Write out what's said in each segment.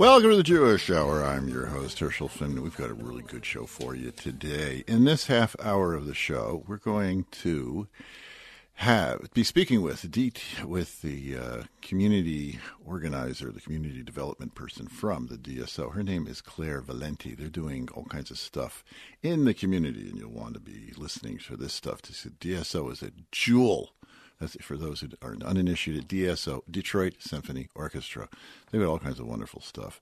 Welcome to the Jewish Hour. I'm your host, Herschel Finn. We've got a really good show for you today. In this half hour of the show, we're going to have be speaking with D, with the uh, community organizer, the community development person from the DSO. Her name is Clare Valenti. They're doing all kinds of stuff in the community, and you'll want to be listening to this stuff. To see DSO is a jewel. That's for those who are uninitiated. DSO, Detroit Symphony Orchestra. They've got all kinds of wonderful stuff.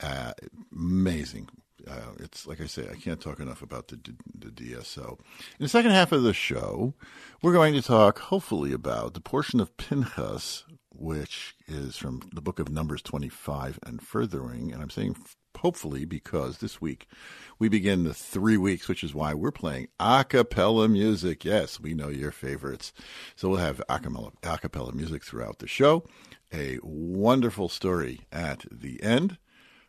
Uh, amazing uh, it's like I say, I can't talk enough about the, the DSO. In the second half of the show, we're going to talk, hopefully, about the portion of Pinchas, which is from the book of Numbers 25 and furthering. And I'm saying hopefully because this week we begin the three weeks, which is why we're playing a cappella music. Yes, we know your favorites. So we'll have a cappella, a cappella music throughout the show. A wonderful story at the end.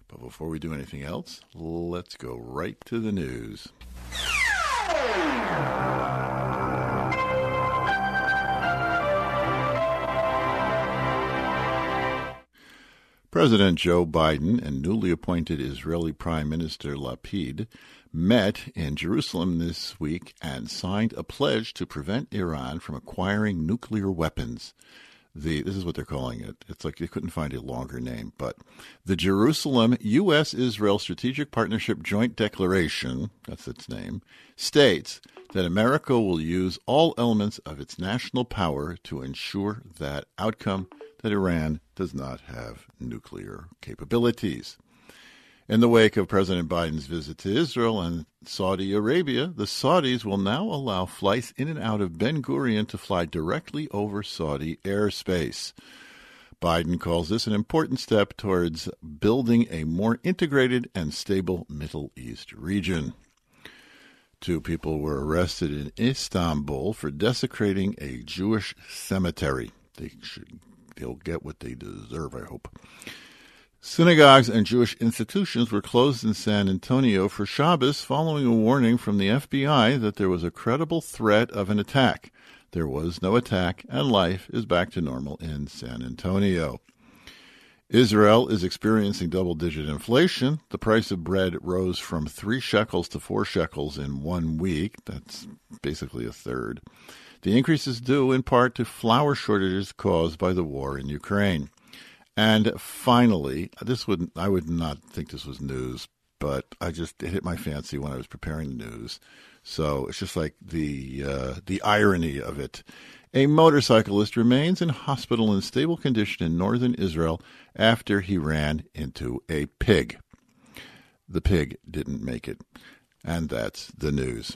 But before we do anything else, let's go right to the news. President Joe Biden and newly appointed Israeli Prime Minister Lapid met in Jerusalem this week and signed a pledge to prevent Iran from acquiring nuclear weapons the this is what they're calling it. It's like they couldn't find a longer name, but the Jerusalem U.S. Israel Strategic Partnership Joint Declaration, that's its name, states that America will use all elements of its national power to ensure that outcome that Iran does not have nuclear capabilities. In the wake of President Biden's visit to Israel and Saudi Arabia, the Saudis will now allow flights in and out of Ben Gurion to fly directly over Saudi airspace. Biden calls this an important step towards building a more integrated and stable Middle East region. Two people were arrested in Istanbul for desecrating a Jewish cemetery. They should, they'll get what they deserve, I hope. Synagogues and Jewish institutions were closed in San Antonio for Shabbos following a warning from the FBI that there was a credible threat of an attack. There was no attack, and life is back to normal in San Antonio. Israel is experiencing double digit inflation. The price of bread rose from three shekels to four shekels in one week. That's basically a third. The increase is due in part to flour shortages caused by the war in Ukraine. And finally, this would I would not think this was news, but I just hit my fancy when I was preparing the news. So it's just like the uh, the irony of it. A motorcyclist remains in hospital in stable condition in northern Israel after he ran into a pig. The pig didn't make it. And that's the news.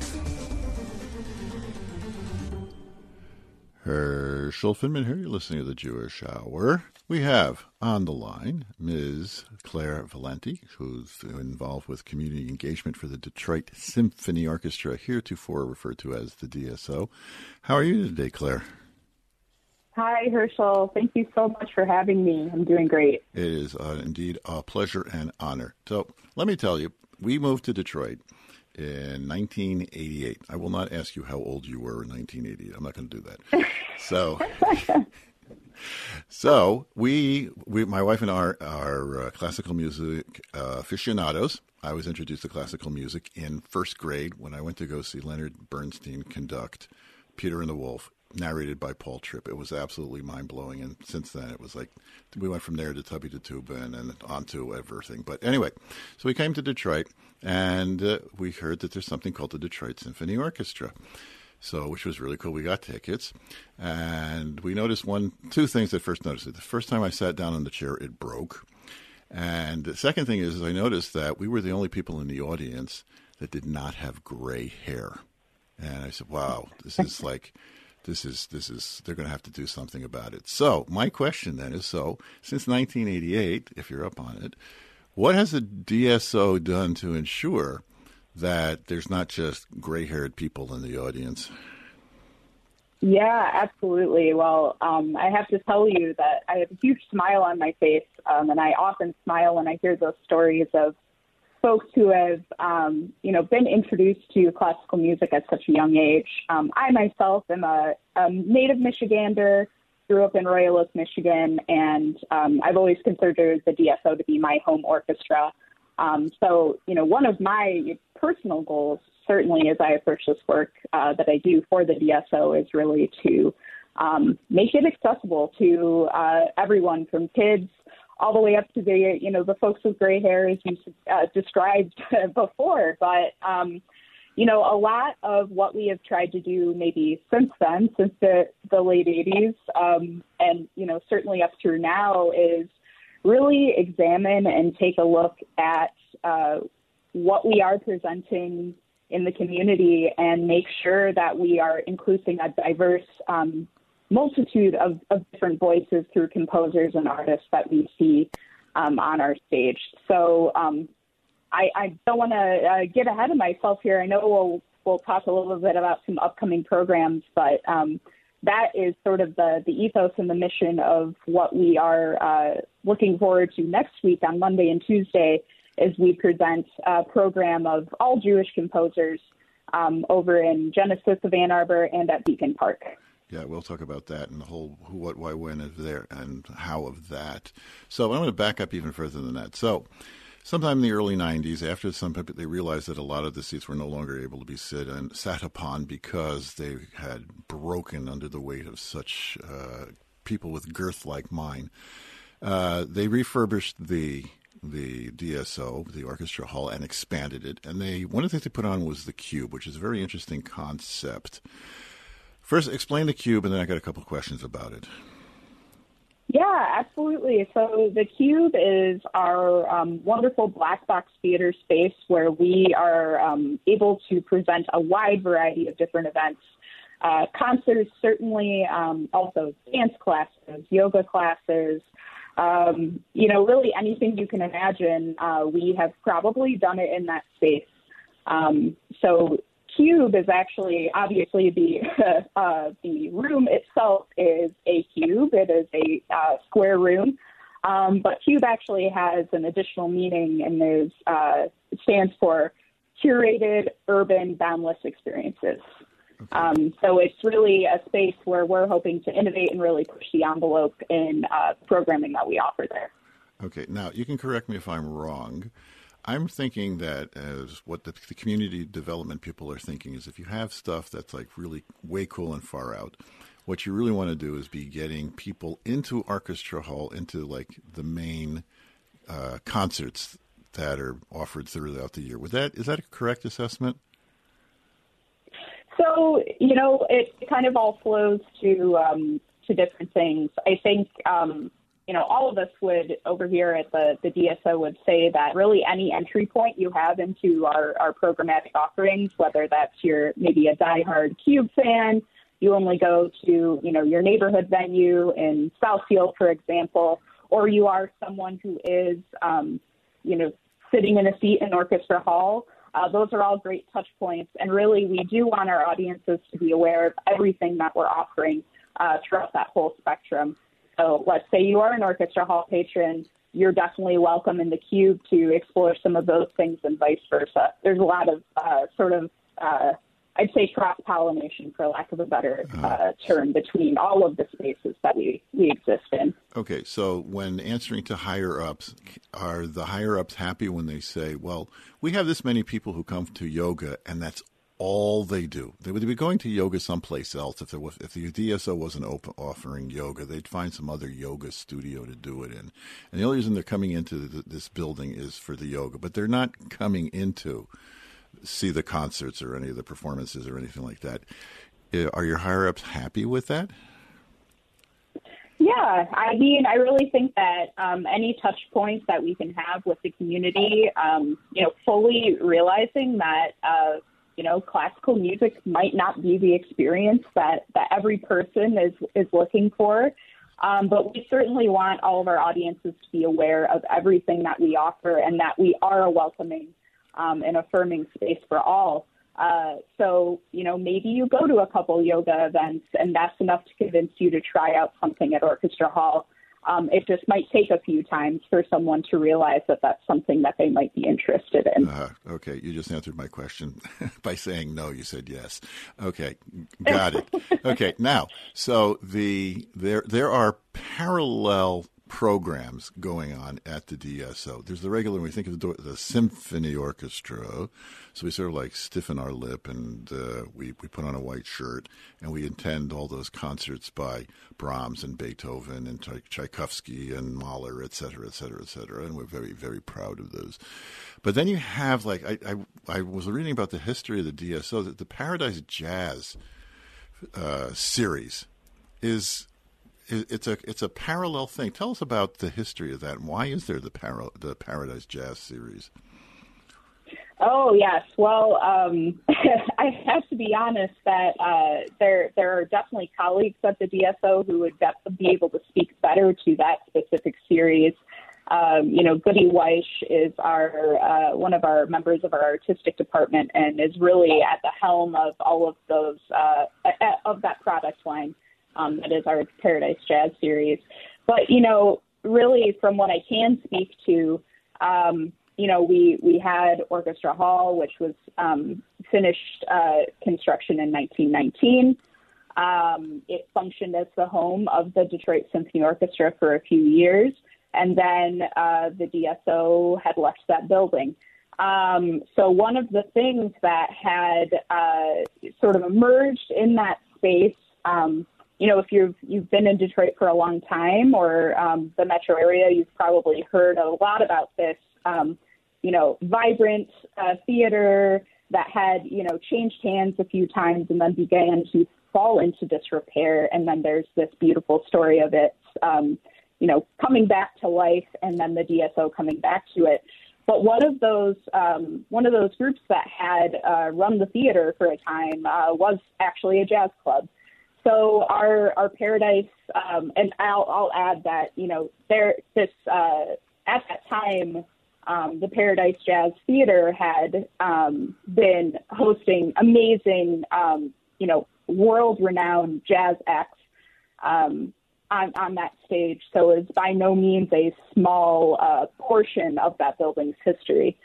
Herschel Finman here. You're listening to the Jewish Hour. We have on the line Ms. Clare Valenti, who's involved with community engagement for the Detroit Symphony Orchestra, heretofore referred to as the DSO. How are you today, Clare? Hi, Herschel. Thank you so much for having me. I'm doing great. It is uh, indeed a pleasure and honor. So, let me tell you, we moved to Detroit in 1988. I will not ask you how old you were in 1988. I'm not going to do that. so, so we, we, my wife and I are, are uh, classical music uh, aficionados. I was introduced to classical music in first grade when I went to go see Leonard Bernstein conduct Peter and the Wolf, narrated by Paul Tripp. It was absolutely mind blowing, and since then it was like we went from there to Tubby to Tuba and then on to everything. But anyway, so we came to Detroit and uh, we heard that there's something called the Detroit Symphony Orchestra. So, which was really cool. We got tickets, and we noticed one, two things. At first, noticed it. The first time I sat down in the chair, it broke, and the second thing is, I noticed that we were the only people in the audience that did not have gray hair, and I said, "Wow, this is like." This is this is they're going to have to do something about it. So my question then is: so since 1988, if you're up on it, what has the DSO done to ensure that there's not just gray haired people in the audience? Yeah, absolutely. Well, um, I have to tell you that I have a huge smile on my face, um, and I often smile when I hear those stories of folks who have, um, you know, been introduced to classical music at such a young age. Um, I myself am a, a native Michigander grew up in Royal Oak, Michigan, and um, I've always considered the DSO to be my home orchestra. Um, so, you know, one of my personal goals, certainly as I approach this work uh, that I do for the DSO, is really to um, make it accessible to uh, everyone from kids all the way up to the, you know, the folks with gray hair, as you uh, described before. But, um, you know, a lot of what we have tried to do maybe since then, since the, the late 80s, um, and, you know, certainly up through now, is really examine and take a look at uh, what we are presenting in the community and make sure that we are including a diverse um, multitude of, of, different voices through composers and artists that we see um, on our stage. So, um, I, I don't want to uh, get ahead of myself here. I know we'll we'll talk a little bit about some upcoming programs, but um, that is sort of the the ethos and the mission of what we are uh, looking forward to next week on Monday and Tuesday, as we present a program of all Jewish composers um, over in Genesis of Ann Arbor and at Beacon Park. Yeah, we'll talk about that and the whole who, what, why, when of there and how of that. So I'm going to back up even further than that. So sometime in the early 90s, after some people, they realized that a lot of the seats were no longer able to be sit and sat upon because they had broken under the weight of such uh, people with girth like mine. Uh, they refurbished the the DSO, the orchestra hall, and expanded it. And they one of the things they put on was the cube, which is a very interesting concept. First, explain the cube, and then I got a couple questions about it. Yeah, absolutely. So the Cube is our um, wonderful black box theater space where we are um, able to present a wide variety of different events. Uh, concerts, certainly, um, also dance classes, yoga classes, um, you know, really anything you can imagine. Uh, we have probably done it in that space. Um, so cube is actually obviously the uh, the room itself is a cube. It is a uh, square room, um, but cube actually has an additional meaning and is uh, stands for curated urban boundless experiences. Um, so it's really a space where we're hoping to innovate and really push the envelope in uh, programming that we offer there. Okay, now you can correct me if I'm wrong. I'm thinking that as what the, the, community development people are thinking is if you have stuff that's like really way cool and far out, what you really want to do is be getting people into orchestra hall, into like the main uh, concerts that are offered throughout the year. Would that is that a correct assessment? So you know, it kind of all flows to um, to different things. I think um, you know all of us would over here at the the DSO would say that really any entry point you have into our our programmatic offerings, whether that's your maybe a diehard Cube fan, you only go to you know your neighborhood venue in Southfield, for example, or you are someone who is um, you know sitting in a seat in Orchestra Hall. Uh, those are all great touch points, and really, we do want our audiences to be aware of everything that we're offering uh, throughout that whole spectrum. So, let's say you are an Orchestra Hall patron, you're definitely welcome in the Cube to explore some of those things, and vice versa. There's a lot of uh, sort of uh, I'd say cross pollination, for lack of a better uh, uh, term, between all of the spaces that we, we exist in. Okay, so when answering to higher ups, are the higher ups happy when they say, well, we have this many people who come to yoga and that's all they do? They would be going to yoga someplace else. If, there was, if the DSO wasn't open, offering yoga, they'd find some other yoga studio to do it in. And the only reason they're coming into the, this building is for the yoga, but they're not coming into see the concerts or any of the performances or anything like that. Uh, are your higher ups happy with that? Yeah, I mean, I really think that um, any touch points that we can have with the community, um, you know, fully realizing that, uh, you know, classical music might not be the experience that, that every person is, is looking for. Um, but we certainly want all of our audiences to be aware of everything that we offer and that we are a welcoming um, an affirming space for all. Uh, so, you know, maybe you go to a couple yoga events and that's enough to convince you to try out something at Orchestra Hall. Um, it just might take a few times for someone to realize that that's something that they might be interested in. Uh, okay, you just answered my question by saying no. You said yes. Okay, got it. okay, now so the there there are parallel programs going on at the DSO. There's the regular, we think of the, the symphony orchestra, so we sort of like stiffen our lip and uh, we, we put on a white shirt and we attend all those concerts by Brahms and Beethoven and Tchaikovsky and Mahler, et cetera, et cetera, et cetera. And we're very, very proud of those. But then you have, like, I, I, I was reading about the history of the DSO, that the Paradise Jazz uh, series is it's a it's a parallel thing. Tell us about the history of that. And why is there the para, the Paradise Jazz series? Oh yes. Well, um, I have to be honest that uh, there there are definitely colleagues at the DSO who would be able to speak better to that specific series. Um, you know, Goody Weish is our uh, one of our members of our artistic department and is really at the helm of all of those uh, of that product line um, that is our Paradise Jazz series. But you know, really, from what I can speak to, um, you know, we we had Orchestra Hall, which was um, finished uh, construction in 1919. Um, it functioned as the home of the Detroit Symphony Orchestra for a few years, and then uh, the DSO had left that building. Um, so one of the things that had uh, sort of emerged in that space um, you know, if you've you've been in Detroit for a long time or um, the metro area, you've probably heard a lot about this. Um, you know, vibrant uh, theater that had you know changed hands a few times and then began to fall into disrepair. And then there's this beautiful story of it, um, you know, coming back to life, and then the DSO coming back to it. But one of those um, one of those groups that had uh, run the theater for a time uh, was actually a jazz club. So our our paradise, um, and I'll I'll add that you know there this uh, at that time um, the Paradise Jazz Theater had um, been hosting amazing, um, you know, world-renowned jazz acts um, on, on that stage. So it's by no means a small uh, portion of that building's history.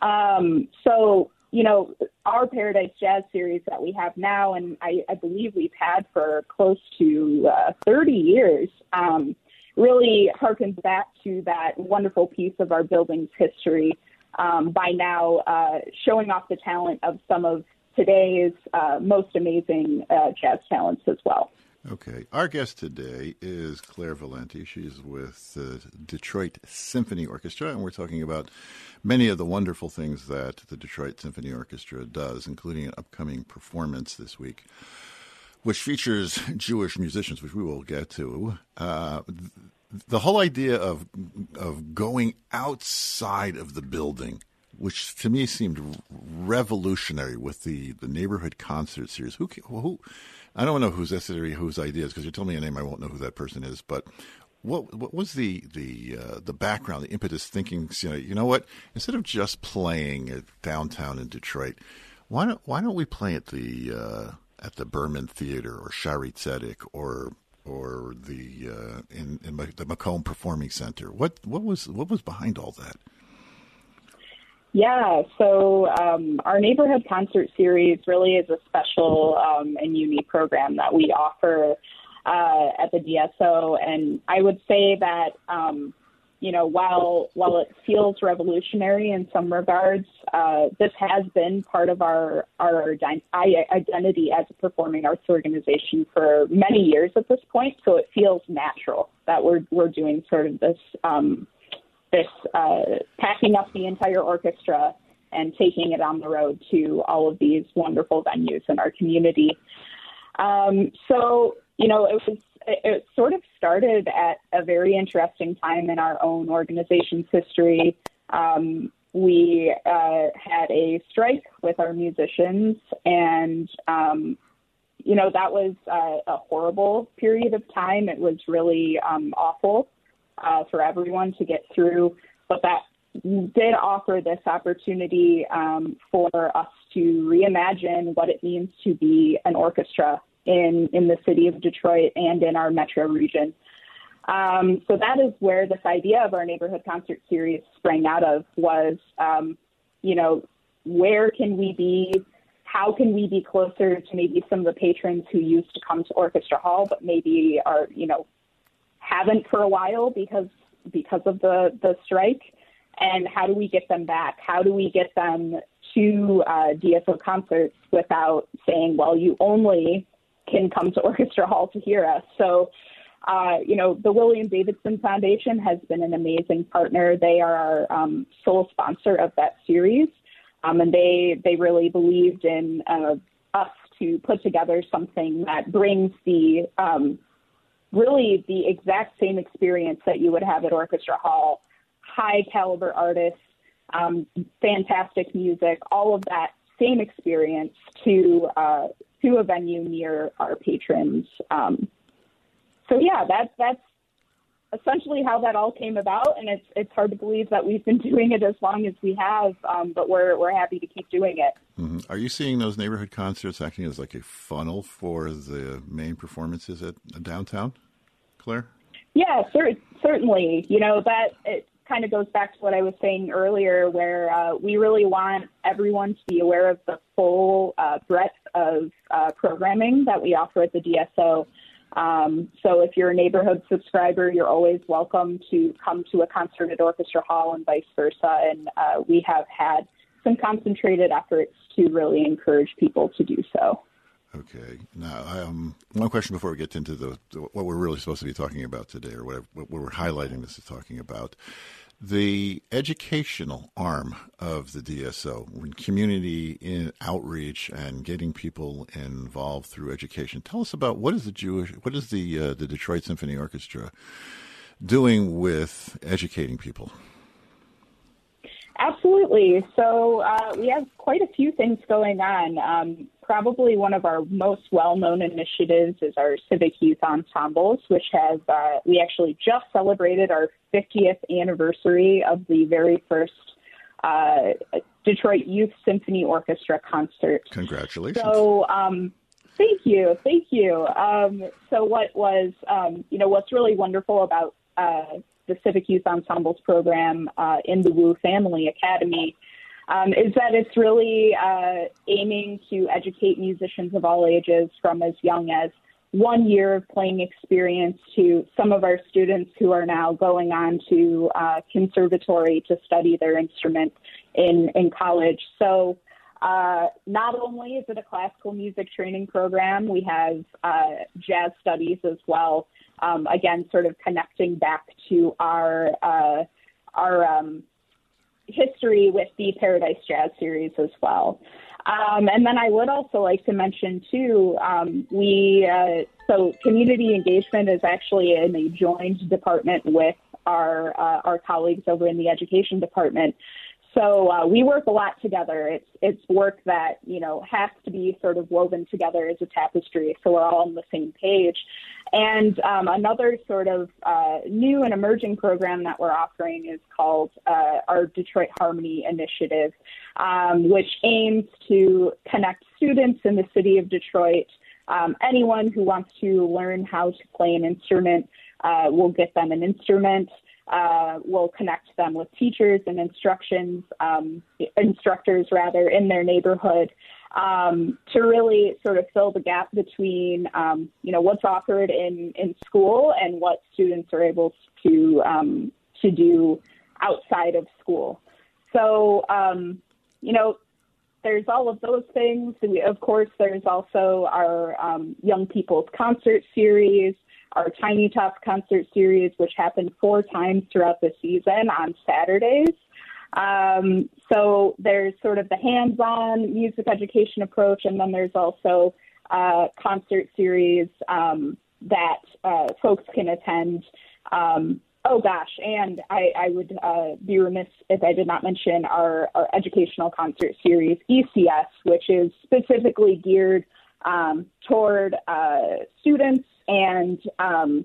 Um, so, you know, our Paradise Jazz series that we have now, and I, I believe we've had for close to uh, 30 years, um, really harkens back to that wonderful piece of our building's history um, by now uh, showing off the talent of some of today's uh, most amazing uh, jazz talents as well. Okay. Our guest today is Clare Valenti. She's with the Detroit Symphony Orchestra, and we're talking about many of the wonderful things that the Detroit Symphony Orchestra does, including an upcoming performance this week, which features Jewish musicians, which we will get to. Uh, the whole idea of of going outside of the building which to me seemed revolutionary with the, the neighborhood concert series. Who, who I don't know whose necessary whose ideas because you told me a name I won't know who that person is. But what what was the the uh, the background, the impetus, thinking? You know, you know what? Instead of just playing at downtown in Detroit, why don't why don't we play at the uh, at the Berman Theater or Shaare Zedek or or the uh, in, in the Macomb Performing Center? What what was what was behind all that? Yeah, so um, our neighborhood concert series really is a special um, and unique program that we offer uh, at the DSO, and I would say that um, you know while while it feels revolutionary in some regards, uh, this has been part of our our identity as a performing arts organization for many years at this point. So it feels natural that we're we're doing sort of this um, this uh, packing up the entire orchestra and taking it on the road to all of these wonderful venues in our community. Um, so, you know, it was it sort of started at a very interesting time in our own organization's history. Um, we uh, had a strike with our musicians, and um, you know that was uh, a horrible period of time. It was really um, awful uh, for everyone to get through. But that did offer this opportunity um, for us to reimagine what it means to be an orchestra in, in the city of Detroit and in our metro region. Um, so that is where this idea of our neighborhood concert series sprang out of was, um, you know, where can we be? How can we be closer to maybe some of the patrons who used to come to Orchestra Hall, but maybe are, you know, haven't for a while because because of the the strike. And how do we get them back? How do we get them to uh, dso concerts without saying well you only can come to orchestra hall to hear us. So uh, you know the william davidson foundation has been an amazing partner. They are our um, sole sponsor of that series. Um, and they they really believed in uh, us to put together something that brings the um, really the exact same experience that you would have at Orchestra Hall. High caliber artists, um, fantastic music, all of that same experience to uh, to a venue near our patrons. Um, so yeah, that's that's essentially how that all came about, and it's it's hard to believe that we've been doing it as long as we have, um, but we're we're happy to keep doing it. Mm-hmm. Are you seeing those neighborhood concerts acting as like a funnel for the main performances at downtown? Clare? Yeah, cer- certainly. You know, that it kind of goes back to what I was saying earlier, where uh, we really want everyone to be aware of the full uh, breadth of uh, programming that we offer at the DSO. Um, so if you're a neighborhood subscriber, you're always welcome to come to a concert at Orchestra Hall and vice versa. And uh, we have had some concentrated efforts to really encourage people to do so. Okay. Now, um, one question before we get into the, the, what we're really supposed to be talking about today, or whatever, what we're highlighting this is talking about. The educational arm of the DSO, when community outreach and getting people involved through education. Tell us about what is the Jewish, what is the uh, the Detroit Symphony Orchestra doing with educating people? Absolutely. So uh, we have quite a few things going on. Um, probably one of our most well-known initiatives is our civic youth ensembles, which have uh, we actually just celebrated our 50th anniversary of the very first uh, Detroit Youth Symphony Orchestra concert. Congratulations! So. Um, Thank you, thank you. Um, so, what was, um, you know, what's really wonderful about uh, the Civic Youth Ensembles program uh, in the Wu Family Academy um, is that it's really uh, aiming to educate musicians of all ages from as young as one year of playing experience to some of our students who are now going on to uh, conservatory to study their instrument in, in college. So, uh, not only is it a classical music training program, we have uh, jazz studies as well. Um, again, sort of connecting back to our uh, our um, history with the Paradise Jazz series as well. Um, and then I would also like to mention too, um, we uh, so community engagement is actually in a joined department with our uh, our colleagues over in the education department. So uh, we work a lot together. It's it's work that you know has to be sort of woven together as a tapestry, so we're all on the same page. And um, another sort of uh, new and emerging program that we're offering is called uh, our Detroit Harmony Initiative, um, which aims to connect students in the city of Detroit. Um, anyone who wants to learn how to play an instrument, uh, will get them an instrument uh, will connect them with teachers and instructions, um, instructors rather, in their neighborhood um, to really sort of fill the gap between, um, you know, what's offered in, in school and what students are able to um, to do outside of school. So, um, you know, there's all of those things. We, of course, there's also our um, young people's concert series our Tiny Tots concert series, which happened four times throughout the season on Saturdays. Um, so there's sort of the hands-on music education approach, and then there's also uh, concert series um, that uh, folks can attend. Um, oh gosh, and I, I would uh, be remiss if I did not mention our, our educational concert series, ECS, which is specifically geared um, toward uh, students and um,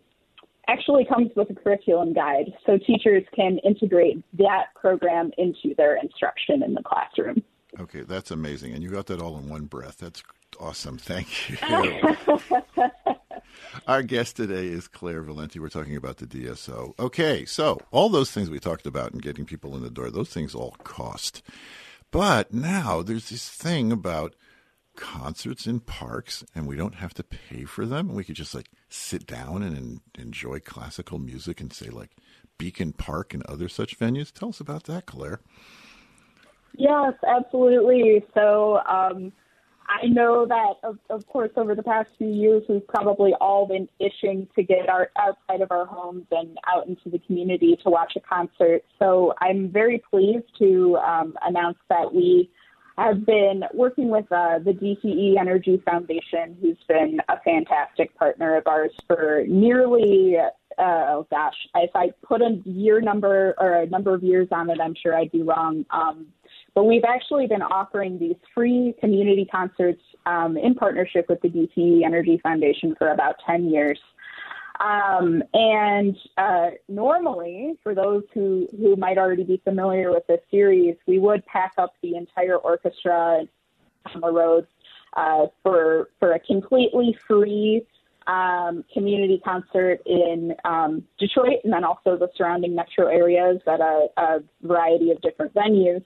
actually comes with a curriculum guide so teachers can integrate that program into their instruction in the classroom. Okay, that's amazing. And you got that all in one breath. That's awesome. Thank you. Our guest today is Clare Valenti. We're talking about the DSO. Okay, so all those things we talked about and getting people in the door, those things all cost. But now there's this thing about concerts in parks and we don't have to pay for them. We could just like sit down and enjoy classical music and say like Beacon Park and other such venues. Tell us about that, Clare. Yes, absolutely. So um, I know that, of, of, course, over the past few years, we've probably all been itching to get our, outside of our homes and out into the community to watch a concert. So I'm very pleased to um, announce that we have been working with uh, the DTE Energy Foundation, who's been a fantastic partner of ours for nearly, uh, oh gosh, if I put a year number or a number of years on it, I'm sure I'd be wrong. Um, but we've actually been offering these free community concerts um, in partnership with the DTE Energy Foundation for about 10 years. Um, and uh, normally, for those who, who might already be familiar with this series, we would pack up the entire orchestra on the road uh, for for a completely free um, community concert in um, Detroit, and then also the surrounding metro areas at a, a variety of different venues.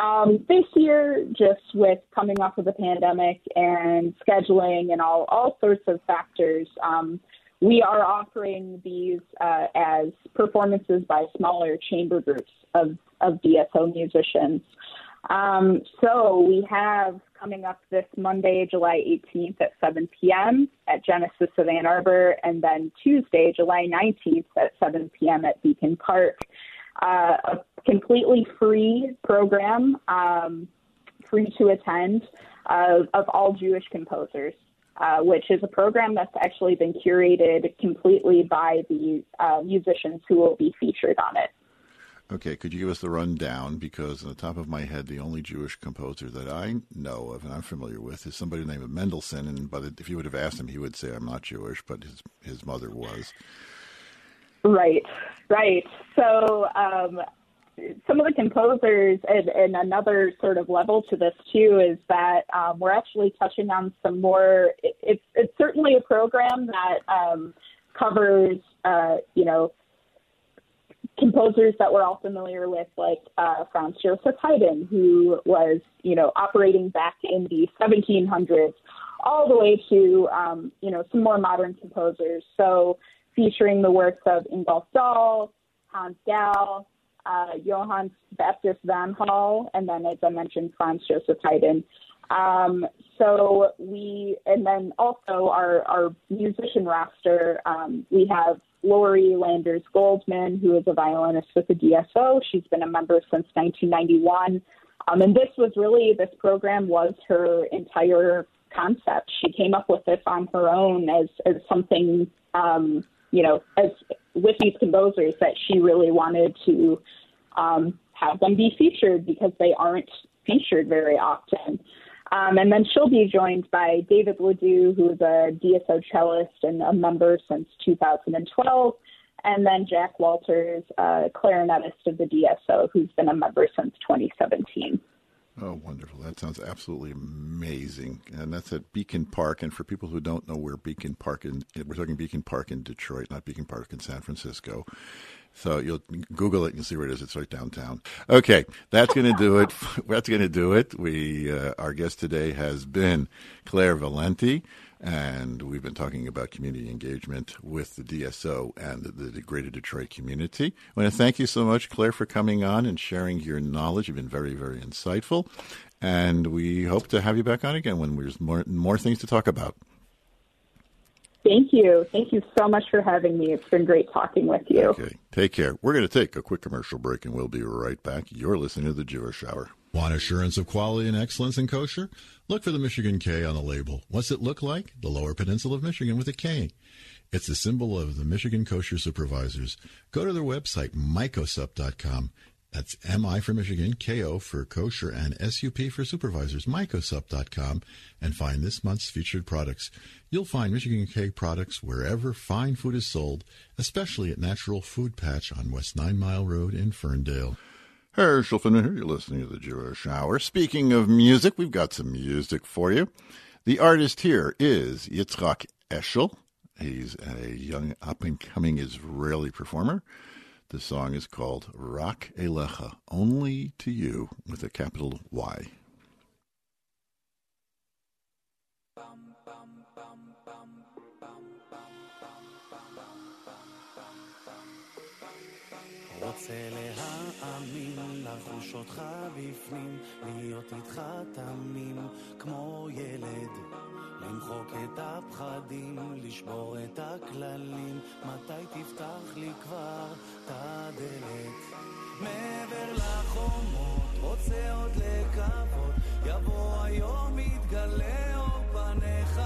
Um, this year, just with coming off of the pandemic and scheduling and all all sorts of factors, um, we are offering these uh, as performances by smaller chamber groups of, of DSO musicians. Um, so we have coming up this Monday, July 18th at 7 p.m. at Genesis of Ann Arbor, and then Tuesday, July 19th at 7 p.m. at Beacon Park. Uh, a completely free program, um, free to attend, uh, of all Jewish composers. Uh, which is a program that's actually been curated completely by the uh, musicians who will be featured on it. Okay, could you give us the rundown? Because on the top of my head, the only Jewish composer that I know of and I'm familiar with is somebody named Mendelssohn. And but if you would have asked him, he would say, "I'm not Jewish," but his his mother was. Right, right. So um, some of the composers, and, and, another sort of level to this too, is that um, we're actually touching on some more. It, it's it's certainly a program that um, covers, uh, you know composers that we're all familiar with, like uh, Franz Joseph Haydn, who was, you know, operating back in the 1700s, all the way to, um, you know, some more modern composers. So featuring the works of Ingolf Dahl, Hans Gall, uh, Johann Baptist Vanhal, and then, as I mentioned, Franz Joseph Haydn. Um, so we, and then also our, our musician roster, um, we have Laurie Landers Goldman, who is a violinist with the DSO. She's been a member since 1991. Um, and this was really, this program was her entire concept. She came up with this on her own as, as something, um, you know, as with these composers that she really wanted to um, have them be featured because they aren't featured very often. Um, and then she'll be joined by David Ledoux, who is a DSO cellist and a member since 2012, and then Jack Walters, a clarinetist of the DSO, who's been a member since 2017. Oh, wonderful. That sounds absolutely amazing. And that's at Beacon Park. And for people who don't know where Beacon Park in, we're talking Beacon Park in Detroit, not Beacon Park in San Francisco. So you'll Google it and see where it is. It's right downtown. Okay, that's going to do it. That's going to do it. We uh, our guest today has been Clare Valenti, and we've been talking about community engagement with the DSO and the, the Greater Detroit community. I want to thank you so much, Clare, for coming on and sharing your knowledge. You've been very, very insightful, and we hope to have you back on again when there's more more things to talk about. Thank you. Thank you so much for having me. It's been great talking with you. Okay. Take care. We're going to take a quick commercial break and we'll be right back. You're listening to the Jewish Hour. Want assurance of quality and excellence in kosher? Look for the Michigan K on the label. What's it look like? The Lower Peninsula of Michigan with a K. It's the symbol of the Michigan Kosher Supervisors. Go to their website, mikosup.com. That's MI for Michigan, KO for kosher, and SUP for supervisors, mikosup.com, and find this month's featured products. You'll find Michigan K products wherever fine food is sold, especially at Natural Food Patch on West Nine Mile Road in Ferndale. Herschel here. You're listening to the Jewish Hour. Speaking of music, we've got some music for you. The artist here is Yitzhak Eshel. He's a young up and coming Israeli performer. The song is called Rak Elecha, Only to You, with a capital Y. רוצה להאמין, לחוש אותך בפנים, להיות איתך תמים כמו ילד. למחוק את הפחדים, לשבור את הכללים, מתי תפתח לי כבר את הדלת? מעבר לחומות, רוצה עוד לקוות, יבוא היום, יתגלה אור פניך,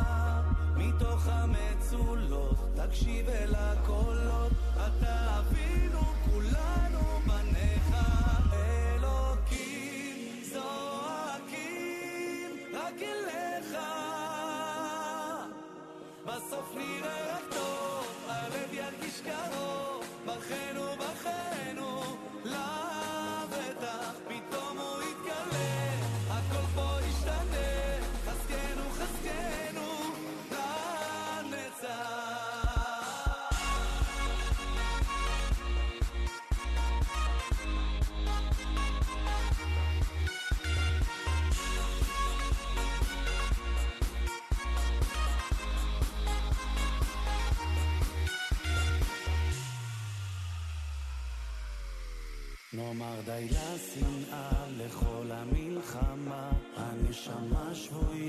מתוך המצולות, תקשיב אל הקולות, אתה אבינו נאמר די לשנאה, לכל המלחמה, הנשמה שבויה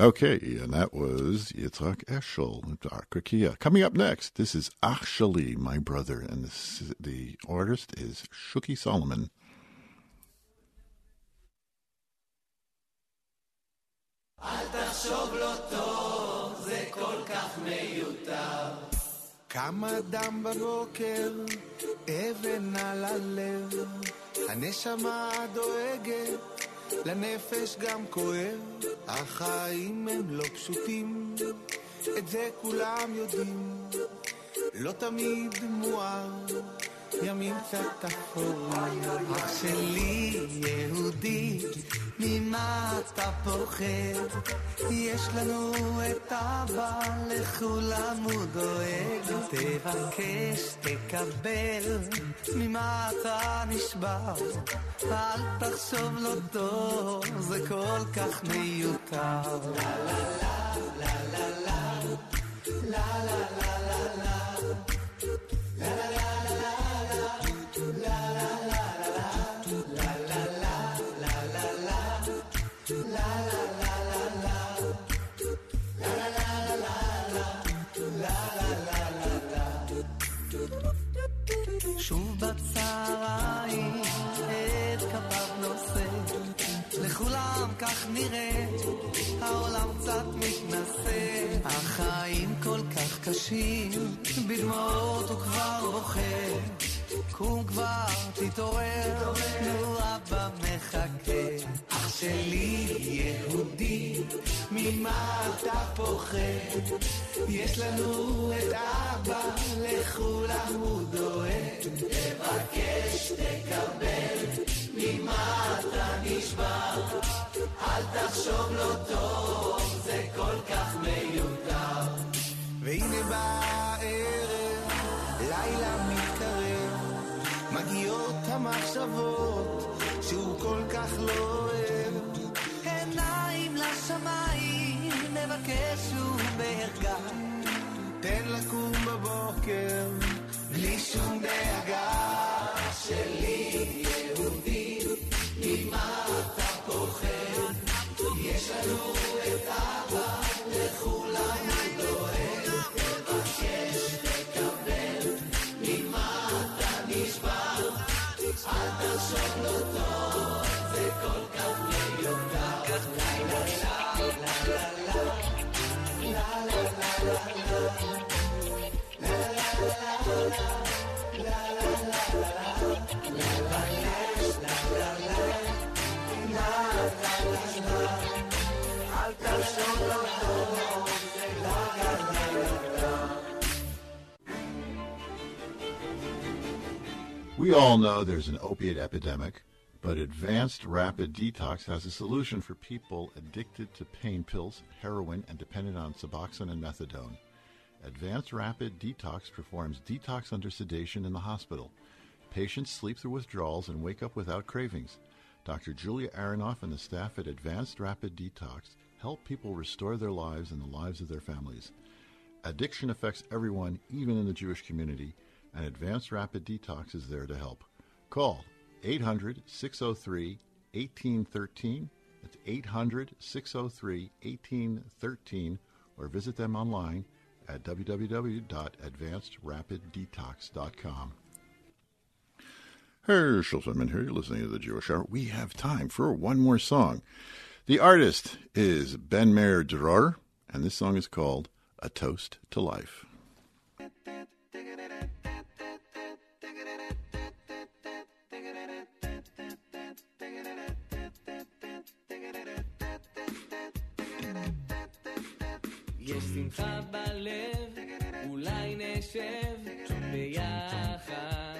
Okay, and that was Yitzhak Eshel, Arkakia. Coming up next, this is Achshali, my brother, and this is, the artist is Shuki Solomon. אל תחשוב לא טוב, זה כל כך מיותר. קם אדם בבוקר, אבן על הלב, הנשמה דואגת, לנפש גם כואב, החיים הם לא פשוטים, את זה כולם יודעים, לא תמיד מואר, ימים קצת אפורים. אח שלי יהודי, אתה פוחד? יש לנו את אבא, לכולם הוא דואג. תבקש, תקבל, ממה אתה נשבר? אל תחשוב לא טוב, זה כל כך מיותר. לה לה לה, לה לה לה, לה לה בדמעות הוא כבר בוכה קום כבר תתעורר. נו אבא מחכה אח שלי יהודי ממה אתה פוחד? יש לנו את אבא לכולם הוא דואג. תבקש תקבל ממה אתה נשבר אל תחשוב לא טוב זה כל כך מיותר. והנה בא המחשבות שהוא כל כך לא אוהב. עיניים לשמיים, נבקש שוב בערגה. תן לקום בבוקר, בלי שום דאגה. שלי We all know there's an opiate epidemic, but Advanced Rapid Detox has a solution for people addicted to pain pills, heroin, and dependent on Suboxone and methadone. Advanced Rapid Detox performs detox under sedation in the hospital. Patients sleep through withdrawals and wake up without cravings. Dr. Julia Aronoff and the staff at Advanced Rapid Detox help people restore their lives and the lives of their families. Addiction affects everyone, even in the Jewish community, and Advanced Rapid Detox is there to help. Call 800 603 1813. That's 800 603 1813, or visit them online at www.advancedrapiddetox.com. Herschel Finman here. You're listening to the Jewish Hour. We have time for one more song. The artist is Ben Meir Dror, and this song is called A Toast to Life. יש שמחה בלב, אולי נשב ביחד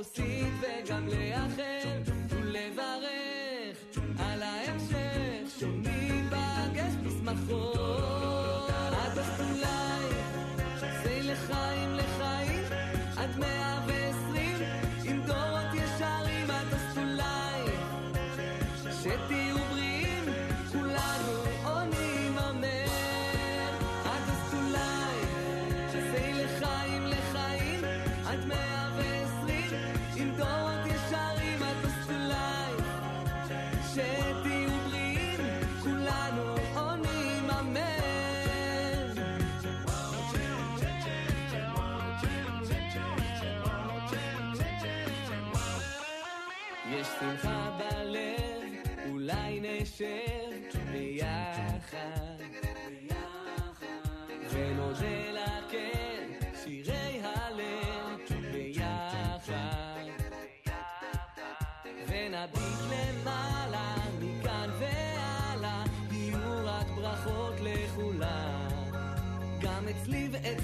להוסיף וגם לאחר ולברך על ההמשך. שומעים בגש בשמחות.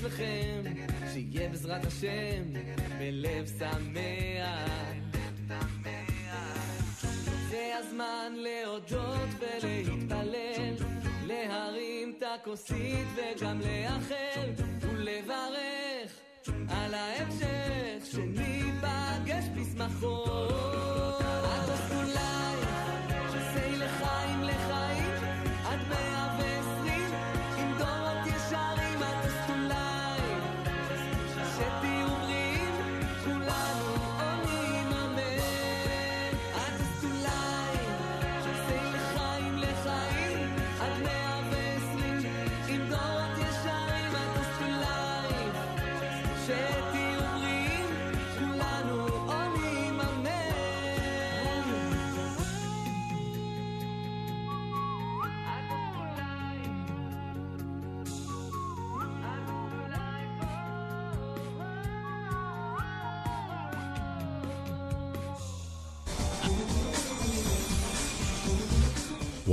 אצלי ואצלכם, שיהיה בעזרת השם, בלב שמח. זה הזמן להודות ולהתפלל, להרים את הכוסית וגם לאחל, ולברך על ההמשך, שניפגש בשמחות.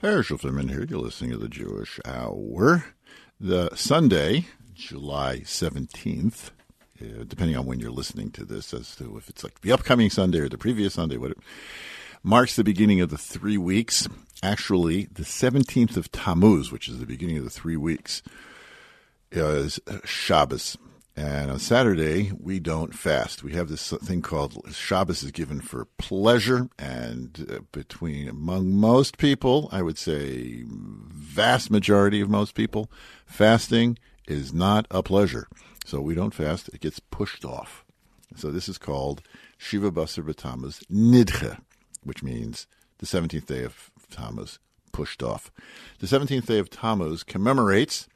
Herschel Finman here. You're listening to the Jewish Hour. The Sunday, July 17th, uh, depending on when you're listening to this, as to if it's like the upcoming Sunday or the previous Sunday, what marks the beginning of the three weeks. Actually, the 17th of Tammuz, which is the beginning of the three weeks, is Shabbos. And on Saturday, we don't fast. We have this thing called Shabbos is given for pleasure. And uh, between, among most people, I would say vast majority of most people, fasting is not a pleasure. So we don't fast. It gets pushed off. So this is called Shiva Basar B'Tammuz Nidche, which means the 17th day of Tammuz pushed off. The 17th day of Tammuz commemorates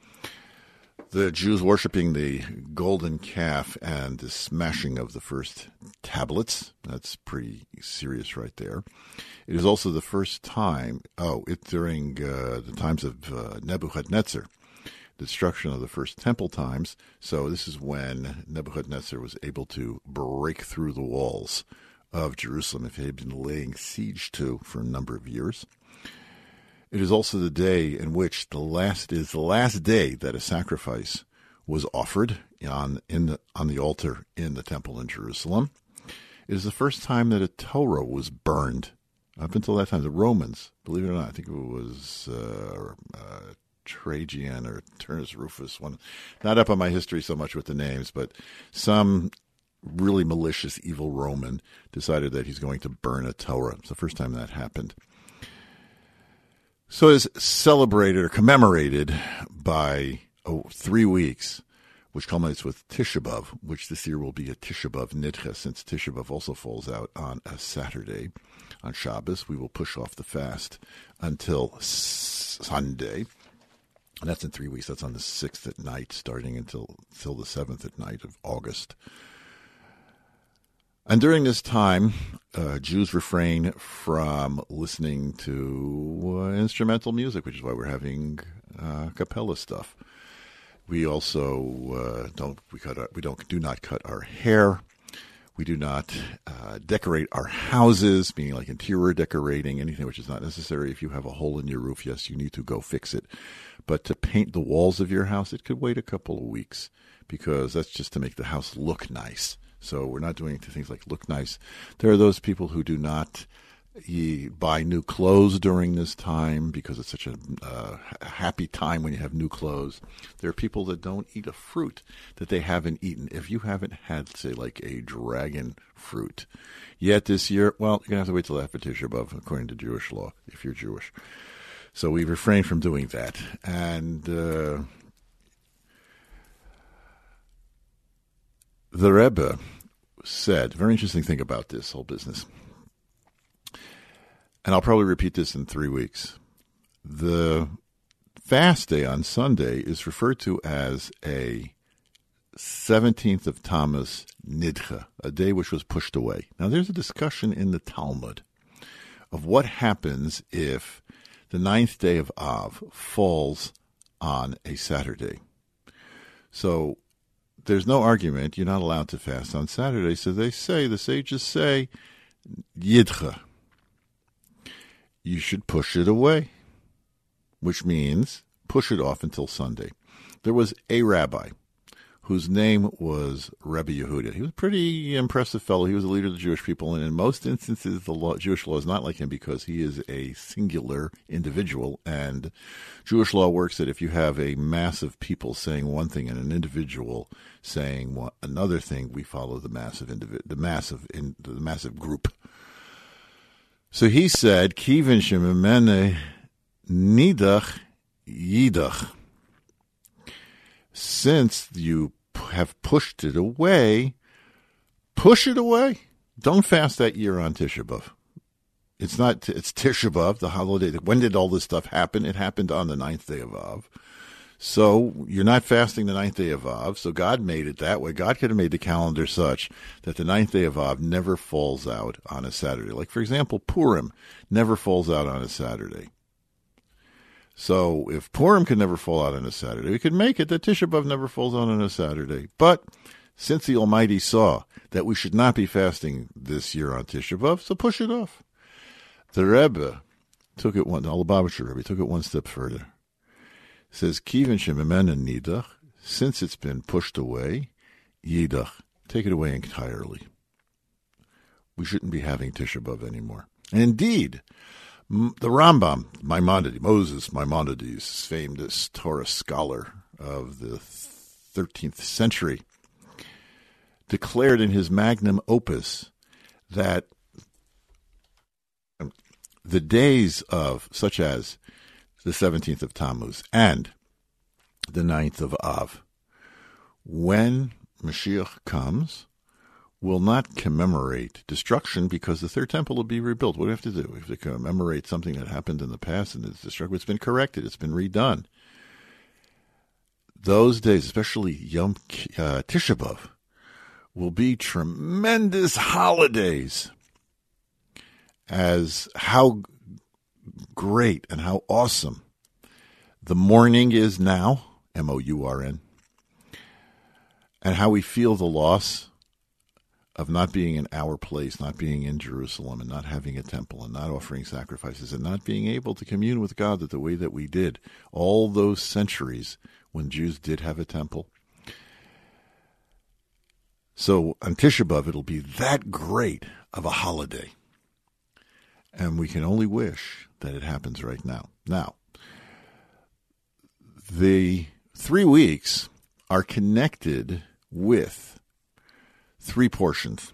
the Jews worshiping the golden calf and the smashing of the first tablets. That's pretty serious right there. It is also the first time, oh, it during uh, the times of uh, Nebuchadnezzar, destruction of the first temple times. So this is when Nebuchadnezzar was able to break through the walls of Jerusalem if he had been laying siege to for a number of years. It is also the day in which the last is the last day that a sacrifice was offered on in the on the altar in the temple in Jerusalem. It is the first time that a Torah was burned Up until that time, the Romans, believe it or not, I think it was uh, uh, Trajan or Turnus Rufus, one, not up on my history so much with the names, but some really malicious, evil Roman decided that he's going to burn a Torah. It's the first time that happened. So it's celebrated or commemorated by oh, three weeks, which culminates with Tisha B'Av, which this year will be a Tisha B'Av since Tisha B'Av also falls out on a Saturday. On Shabbos, we will push off the fast until Sunday. And that's in three weeks. That's on the 6th at night, starting until, until the 7th at night of August. And during this time, uh, Jews refrain from listening to uh, instrumental music, which is why we're having uh, capella stuff. We also uh, don't we cut our, we don't do not cut our hair. We do not uh, decorate our houses, meaning like interior decorating, anything which is not necessary. If you have a hole in your roof, yes, you need to go fix it. But to paint the walls of your house, it could wait a couple of weeks because that's just to make the house look nice. So we're not doing things like look nice. There are those people who do not buy new clothes during this time because it's such a uh, happy time when you have new clothes. There are people that don't eat a fruit that they haven't eaten. If you haven't had, say, like a dragon fruit yet this year, well, you're going to have to wait till after Tisha B'Av, according to Jewish law, if you're Jewish. So we refrain from doing that. And uh, the Rebbe said, very interesting thing about this whole business, and I'll probably repeat this in three weeks. The fast day on Sunday is referred to as a 17th of Tammuz Nidcha, a day which was pushed away. Now, there's a discussion in the Talmud of what happens if the ninth day of Av falls on a Saturday. So, there's no argument. You're not allowed to fast on Saturday. So they say, the sages say, Yidcha. You should push it away, which means push it off until Sunday. There was a rabbi whose name was Rabbi Yehuda. He was a pretty impressive fellow. He was a leader of the Jewish people, and in most instances, the law, Jewish law is not like him because he is a singular individual. And Jewish law works that if you have a mass of people saying one thing and an individual saying one, another thing, we follow the massive individ, the massive in the massive group. So he said, "Kivin shememene nidach yidach." Since you have pushed it away, push it away. Don't fast that year on Tisha B'Av. It's not. It's Tisha B'Av, the holiday. When did all this stuff happen? It happened on the ninth day of Av. So you're not fasting the ninth day of Av. So God made it that way. God could have made the calendar such that the ninth day of Av never falls out on a Saturday. Like for example, Purim never falls out on a Saturday. So if Purim can never fall out on a Saturday, we could make it that Tisha B'Av never falls out on a Saturday. But since the Almighty saw that we should not be fasting this year on Tisha B'Av, so push it off. The Rebbe took it one, the Lubavitcher Rebbe took it one step further. It says, Kivin Shememen Nidach, since it's been pushed away, Yidach, take it away entirely. We shouldn't be having Tisha B'Av anymore. And indeed, the Rambam, Maimonides, Moses Maimonides, famous Torah scholar of the 13th century, declared in his magnum opus that um, the days of, such as the 17th of Tammuz and the 9th of Av, when Mashiach comes, will not commemorate destruction because the third temple will be rebuilt. What do we have to do? We have to commemorate something that happened in the past and it's destructive. It's been corrected. It's been redone. Those days, especially Yom uh, Tisha B'av, will be tremendous holidays. As how great and how awesome the mourning is now, M O U R N, and how we feel the loss of not being in our place, not being in Jerusalem, and not having a temple, and not offering sacrifices, and not being able to commune with God the way that we did all those centuries when Jews did have a temple. So on Tisha B'Av, it'll be that great of a holiday. And we can only wish that it happens right now. Now, the three weeks are connected with three portions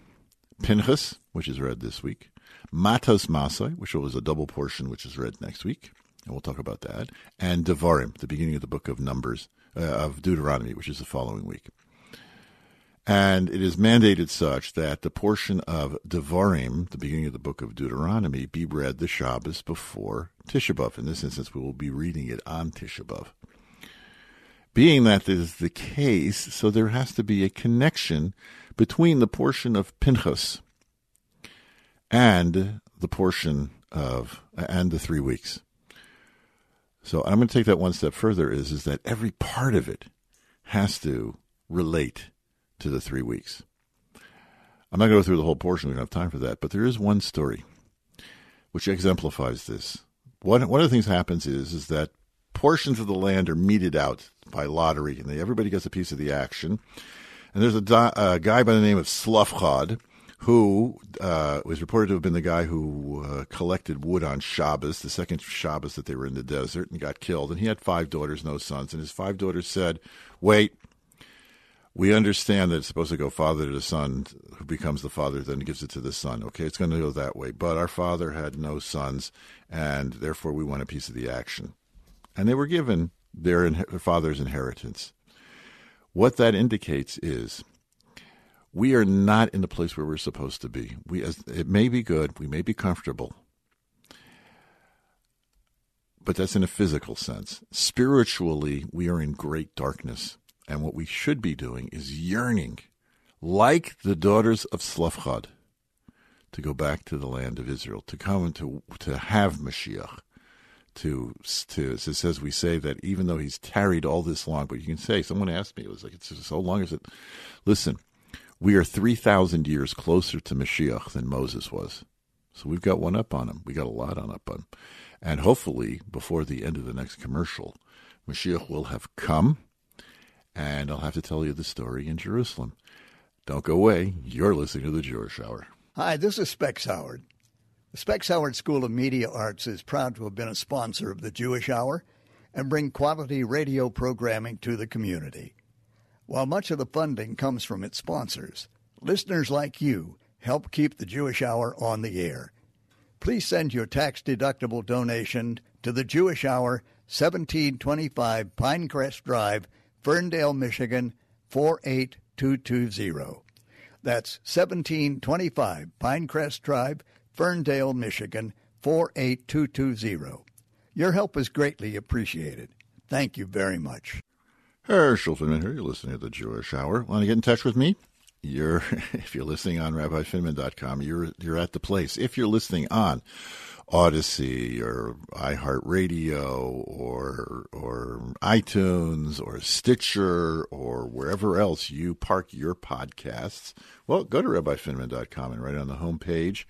Pinchas, which is read this week, Matos Masai, which was a double portion, which is read next week, and we'll talk about that, and Devarim, the beginning of the book of Numbers, uh, of Deuteronomy, which is the following week. And it is mandated such that the portion of Devarim, the beginning of the book of Deuteronomy, be read the Shabbos before Tisha B'Av. In this instance, we will be reading it on Tisha B'Av. Being that is the case, so there has to be a connection between the portion of Pinchas and the portion of and the three weeks. So I'm going to take that one step further. Is is that every part of it has to relate to the three weeks. I'm not going to go through the whole portion. We don't have time for that. But there is one story which exemplifies this. One one of the things that happens is is that portions of the land are meted out by lottery, and they, everybody gets a piece of the action. And there's a, a guy by the name of Slufchad who uh, was reported to have been the guy who uh, collected wood on Shabbos, the second Shabbos that they were in the desert, and got killed. And he had five daughters, no sons. And his five daughters said, Wait, we understand that it's supposed to go father to the son, who becomes the father, then gives it to the son. Okay, it's going to go that way. But our father had no sons, and therefore we want a piece of the action. And they were given their, in- their father's inheritance. What that indicates is we are not in the place where we're supposed to be. We, it may be good, we may be comfortable, but that's in a physical sense. Spiritually, we are in great darkness. And what we should be doing is yearning, like the daughters of Slefchad, to go back to the land of Israel, to come and to, to have Mashiach. To, to, it says, we say that even though he's tarried all this long, but you can say, someone asked me, it was like, it's so long as it. Listen, we are 3,000 years closer to Mashiach than Moses was. So we've got one up on him. We got a lot on up on him. And hopefully, before the end of the next commercial, Mashiach will have come, and I'll have to tell you the story in Jerusalem. Don't go away. You're listening to the Jewish Hour. Hi, this is Specs Howard. The Specs Howard School of Media Arts is proud to have been a sponsor of the Jewish Hour and bring quality radio programming to the community. While much of the funding comes from its sponsors, listeners like you help keep the Jewish Hour on the air. Please send your tax deductible donation to the Jewish Hour, 1725 Pinecrest Drive, Ferndale, Michigan 48220. That's 1725 Pinecrest Drive, Ferndale, Michigan 48220. Your help is greatly appreciated. Thank you very much. Herschel Finman here. You're listening to the Jewish Hour. Want to get in touch with me? You're if you're listening on rabbifinman.com, you're you're at the place. If you're listening on Odyssey or iHeartRadio or or iTunes or Stitcher or wherever else you park your podcasts, well, go to rabbifinman.com and right on the home page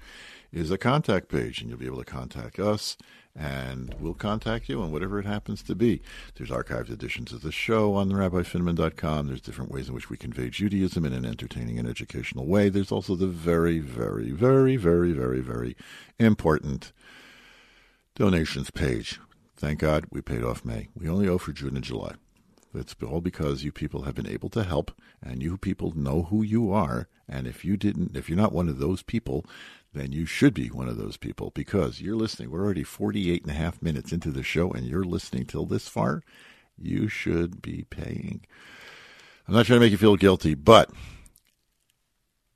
is a contact page, and you'll be able to contact us and we'll contact you on whatever it happens to be. There's archived editions of the show on rabbifinman.com. There's different ways in which we convey Judaism in an entertaining and educational way. There's also the very, very, very, very, very, very important donations page. Thank God we paid off May. We only owe for June and July. It's all because you people have been able to help, and you people know who you are. And if you didn't, if you're not one of those people, then you should be one of those people because you're listening. We're already 48 and a half minutes into the show, and you're listening till this far. You should be paying. I'm not trying to make you feel guilty, but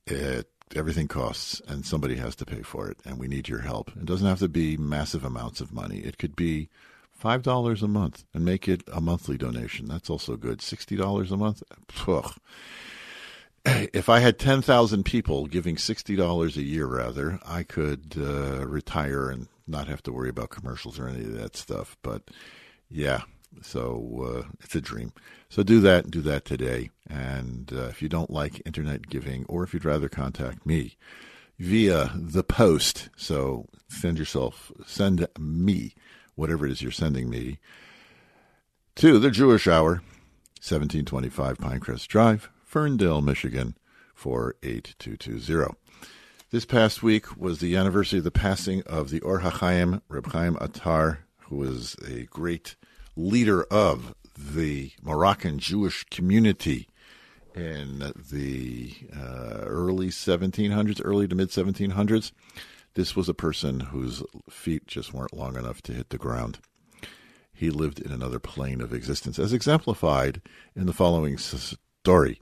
it, everything costs, and somebody has to pay for it, and we need your help. It doesn't have to be massive amounts of money. It could be five dollars a month, and make it a monthly donation. That's also good. Sixty dollars a month. Ugh if I had 10,000 people giving $60 a year, rather, I could uh, retire and not have to worry about commercials or any of that stuff. But yeah, so uh, it's a dream. So do that, do that today. And uh, if you don't like internet giving, or if you'd rather contact me via the post, so send yourself, send me whatever it is you're sending me to the Jewish Hour, 1725 Pinecrest Drive, Ferndale, Michigan 48220. This past week was the anniversary of the passing of the Or HaChaim, Reb Chaim Attar, who was a great leader of the Moroccan Jewish community in the uh, early 1700s, early to mid 1700s. This was a person whose feet just weren't long enough to hit the ground. He lived in another plane of existence, as exemplified in the following story.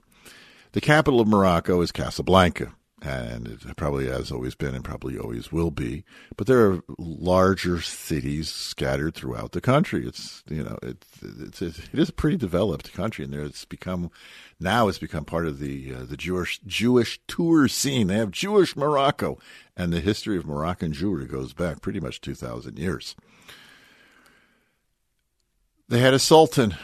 The capital of Morocco is Casablanca and it probably has always been and probably always will be. But there are larger cities scattered throughout the country. It's you know it, it's it is a pretty developed country, and there it's become now it's become part of the uh, the Jewish Jewish tour scene. They have Jewish Morocco, and the history of Moroccan Jewry goes back pretty much two thousand years. They had a sultan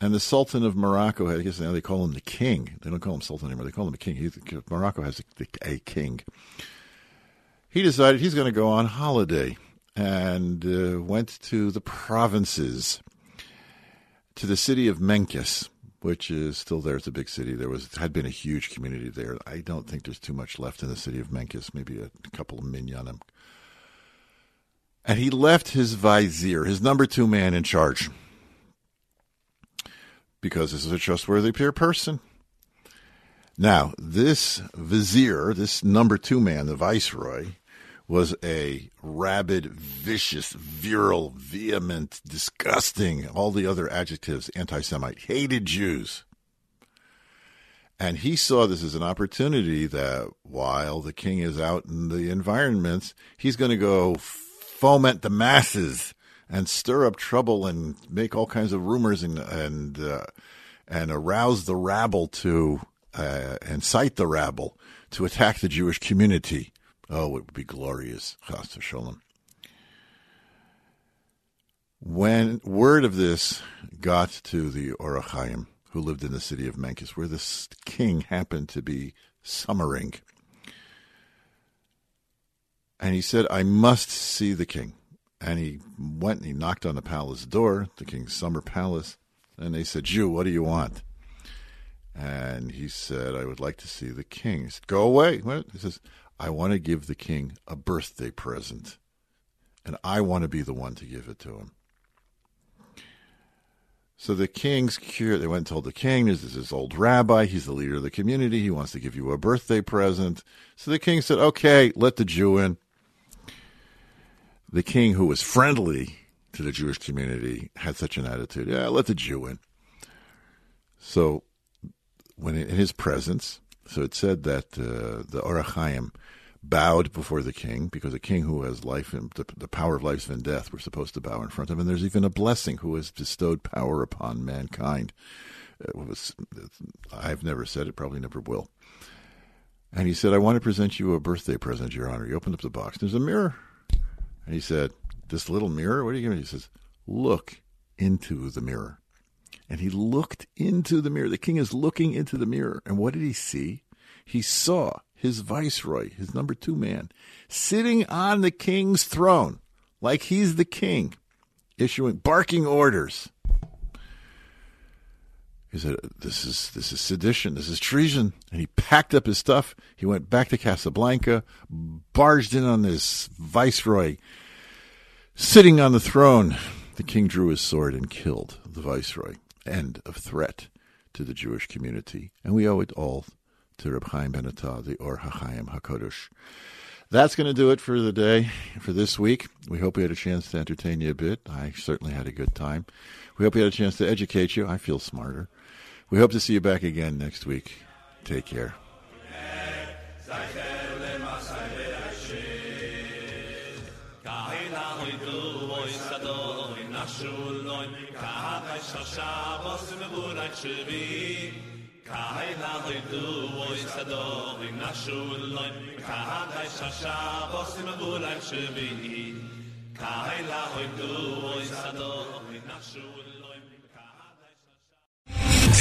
and the Sultan of Morocco, I guess now they call him the king. They don't call him Sultan anymore. They call him the king. He, Morocco has a, a, king. He decided he's going to go on holiday and uh, went to the provinces, to the city of Menkes, which is still there. It's a big city. There was had been a huge community there. I don't think there's too much left in the city of Menkes. Maybe a couple of minyanim. And he left his vizier, his number two man in charge because this is a trustworthy peer person. Now, this vizier, this number two man, the viceroy, was a rabid, vicious, virile, vehement, disgusting, all the other adjectives, anti Semite, hated Jews. And he saw this as an opportunity that while the king is out in the environments, he's going to go foment the masses and stir up trouble and make all kinds of rumors and and uh, and arouse the rabble to uh, incite the rabble to attack the Jewish community. Oh, it would be glorious, Chas Shalom. When word of this got to the Or HaChaim, who lived in the city of Menkes, where this king happened to be summering, and he said, I must see the king. And he went and he knocked on the palace door, the king's summer palace, and they said, Jew, what do you want? And he said, I would like to see the king. He said, Go away. What? He says, I want to give the king a birthday present, and I want to be the one to give it to him. So the king's cure. They went and told the king, "This is this old rabbi. He's the leader of the community. He wants to give you a birthday present." So the king said, "Okay, let the Jew in." The king, who was friendly to the Jewish community, had such an attitude. Yeah, let the Jew in. So, when in his presence, so it said that uh, the Or HaChaim bowed before the king because a king who has life and the, the, power of life and death, we're supposed to bow in front of him. And there's even a blessing who has bestowed power upon mankind. It Was, I've never said it, probably never will. And he said, I want to present you a birthday present, Your Honor. He opened up the box. There's a mirror and he said, This little mirror, what are you giving me? He says, Look into the mirror. And he looked into the mirror. The king is looking into the mirror. And what did he see? He saw his viceroy, his number two man, sitting on the king's throne like he's the king, issuing barking orders. He said, "This is this is sedition. This is treason." And he packed up his stuff. He went back to Casablanca, barged in on this viceroy, Sitting on the throne, the king drew his sword and killed the viceroy. End of threat to the Jewish community. And we owe it all to Reb Chaim Ben the Or HaChaim HaKodesh. That's going to do it for the day, for this week. We hope we had a chance to entertain you a bit. I certainly had a good time. We hope we had a chance to educate you. I feel smarter. We hope to see you back again next week. Take care. kai la doy du oy sador in nashul loy. Kai dai shasha bos im gulan shvi kai du oy sador in nashul